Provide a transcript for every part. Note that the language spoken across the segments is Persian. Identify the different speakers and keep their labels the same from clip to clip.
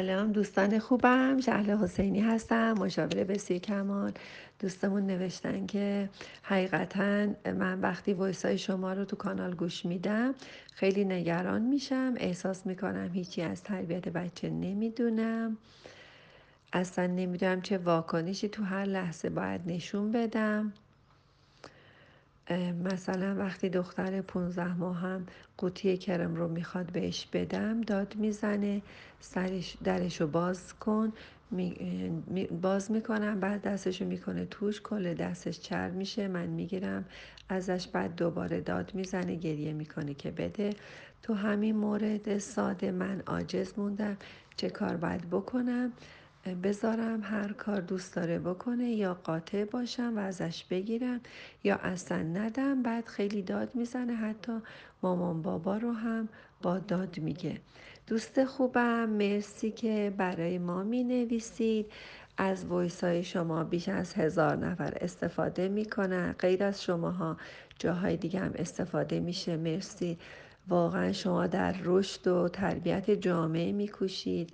Speaker 1: سلام دوستان خوبم. شهل حسینی هستم مشاور بسیار کمال. دوستمون نوشتن که حقیقتا من وقتی ویس های شما رو تو کانال گوش میدم خیلی نگران میشم. احساس می‌کنم هیچی از تربیت بچه نمی‌دونم. اصلا نمی‌دونم چه واکنشی تو هر لحظه باید نشون بدم. مثلا وقتی دختر 15 ماه هم قوطی کرم رو می‌خواد بهش بدم داد می‌زنه سرش درش رو باز کن باز می‌کنم بعد دستش رو می‌کنه توش کل دستش چرب میشه من می‌گیرم ازش بعد دوباره داد می‌زنه گریه می‌کنه که بده. تو همین مورد ساده من عاجز موندم چه کار باید بکنم. بذارم هر کار دوست داره بکنه یا قاطع باشم و ازش بگیرم یا اصلا ندم. بعد خیلی داد می‌زنه حتی مامان بابا رو هم با داد میگه. دوست خوبم مرسی که برای ما می نویسید از ویس های شما بیش از هزار نفر استفاده می‌کنن. غیر از شماها جاهای دیگه هم استفاده میشه. مرسی. واقعا شما در رشد و تربیت جامعه میکوشید.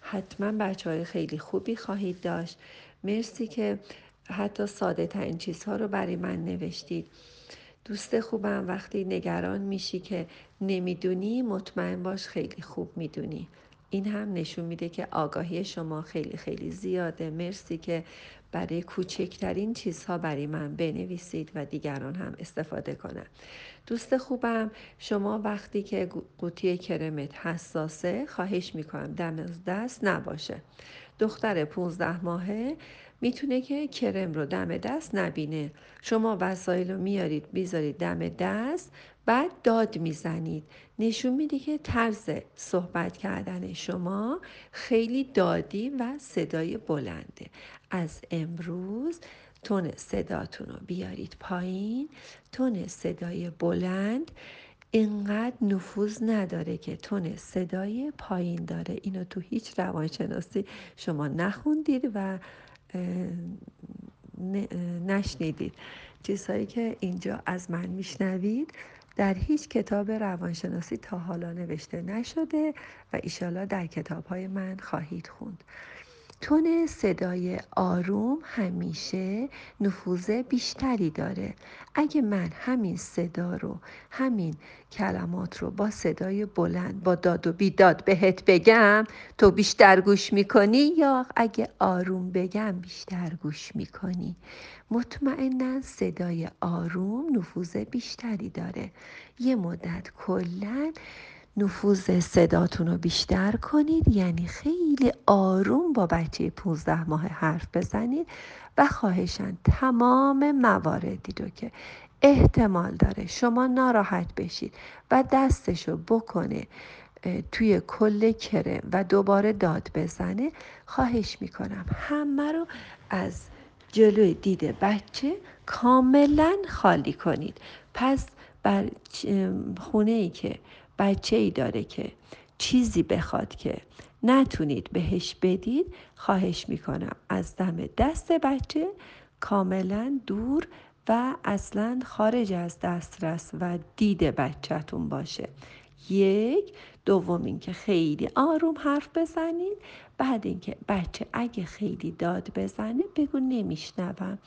Speaker 1: حتما بچه های خیلی خوبی خواهید داشت. مرسی که حتی ساده ترین چیزها رو برای من نوشتید. دوست خوبم وقتی نگران میشی که نمی‌دونی مطمئن باش خیلی خوب می‌دونی. این هم نشون میده که آگاهی شما خیلی خیلی زیاده. مرسی که برای کوچکترین چیزها برای من بنویسید و دیگران هم استفاده کنن. دوست خوبم شما وقتی که قوطی کرمت حساسه خواهش می‌کنم دم دست نباشه. دختر 15 ماهه می‌تونه که کرم رو دم دست نبینه. شما وسایل رو میارید بیذارید دم دست بعد داد می‌زنید. نشون میده که طرز صحبت کردن شما خیلی دادی و صدای بلنده. از امروز تون صداتون رو بیارید پایین. تون صدای بلند. اینقدر نفوذ نداره که تون صدای پایین داره. اینو تو هیچ روانشناسی شما نخوندید و نشنیدید. چیزهایی که اینجا از من میشنوید در هیچ کتاب روانشناسی تا حالا نوشته نشده و ایشالا در کتاب های من خواهید خوند. تون صدای آروم همیشه نفوذ بیشتری داره. اگه من همین صدا رو همین کلمات رو با صدای بلند با داد و بیداد بهت بگم تو بیشتر گوش می‌کنی؟ یا اگه آروم بگم بیشتر گوش می‌کنی؟ مطمئنا صدای آروم نفوذ بیشتری داره. یه مدت کلا نفوذ صداتون رو بیشتر کنید یعنی خیلی آروم با بچه 15 ماه حرف بزنید و خواهشن تمام مواردی رو که احتمال داره شما ناراحت بشید و دستشو بکنه توی کل کرم و دوباره داد بزنه خواهش می‌کنم همه رو از جلوی دید بچه کاملا خالی کنید. پس بر خونه ای که بچه ای داره که چیزی بخواد که نتونید بهش بدید خواهش می‌کنم از دم دست بچه کاملا دور و اصلا خارج از دسترس و دید بچهتون باشه. یک دوم اینکه خیلی آروم حرف بزنید. بعد اینکه بچه اگه خیلی داد بزنه بگو نمیشنوم.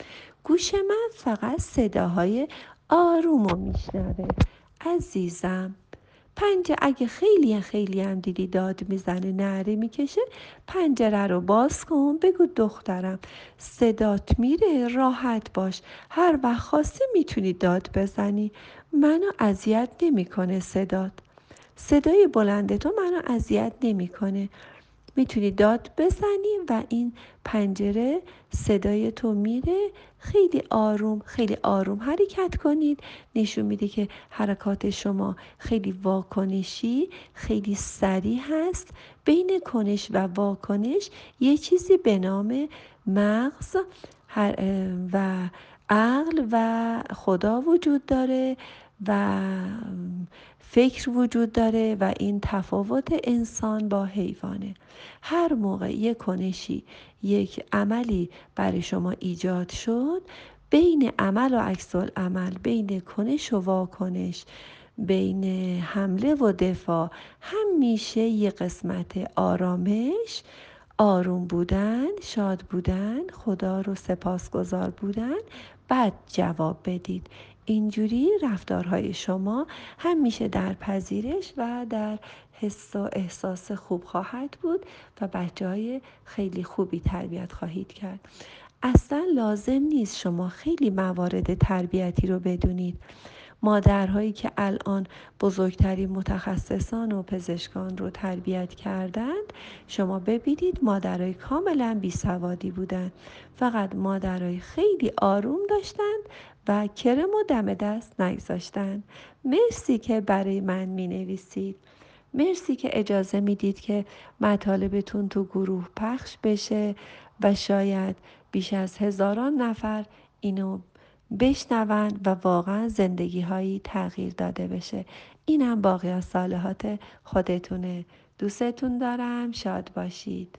Speaker 1: گوش من فقط صداهای آروم رو میشنوه. عزیزم. پنجه اگه خیلی خیلی هم دیدی داد می‌زنه نره می‌کشه پنجره رو باز کن بگو دخترم صدات میره راحت باش. هر وقت خواستی می‌تونی داد بزنی. منو اذیت نمی‌کنه صدات. صدای بلند تو منو اذیت نمی‌کنه. می‌تونی داد بزنی و این پنجره صدای تو میره. خیلی آروم خیلی آروم حرکت کنید. نشون میده که حرکات شما خیلی واکنشی خیلی سریع هست. بین کنش و واکنش یه چیزی به نام مغز و عقل و خدا وجود داره. و فکر وجود داره و این تفاوت انسان با حیوانه. هر موقع یک کنشی یک عملی برای شما ایجاد شد بین عمل و عکس عمل بین کنش و واکنش بین حمله و دفاع همیشه یه قسمت آرامش آروم بودن شاد بودن خدا رو سپاسگزار بودن بعد جواب بدید. اینجوری رفتارهای شما همیشه در پذیرش و در حس و احساس خوب خواهد بود و بچه های خیلی خوبی تربیت خواهید کرد. اصلا لازم نیست شما خیلی موارد تربیتی رو بدونید. مادرهایی که الان بزرگترین متخصصان و پزشکان رو تربیت کردند شما ببینید مادرای کاملا بیسوادی بودند فقط مادرای خیلی آروم داشتند و کرم و دم دست نگذاشتند مرسی که برای من می نویسید مرسی که اجازه می‌دید که مطالبتون تو گروه پخش بشه و شاید بیش از هزاران نفر اینو بشنوند و واقعا زندگی هایی تغییر داده بشه. اینم باقی از صالحات خودتونه. دوستتون دارم. شاد باشید.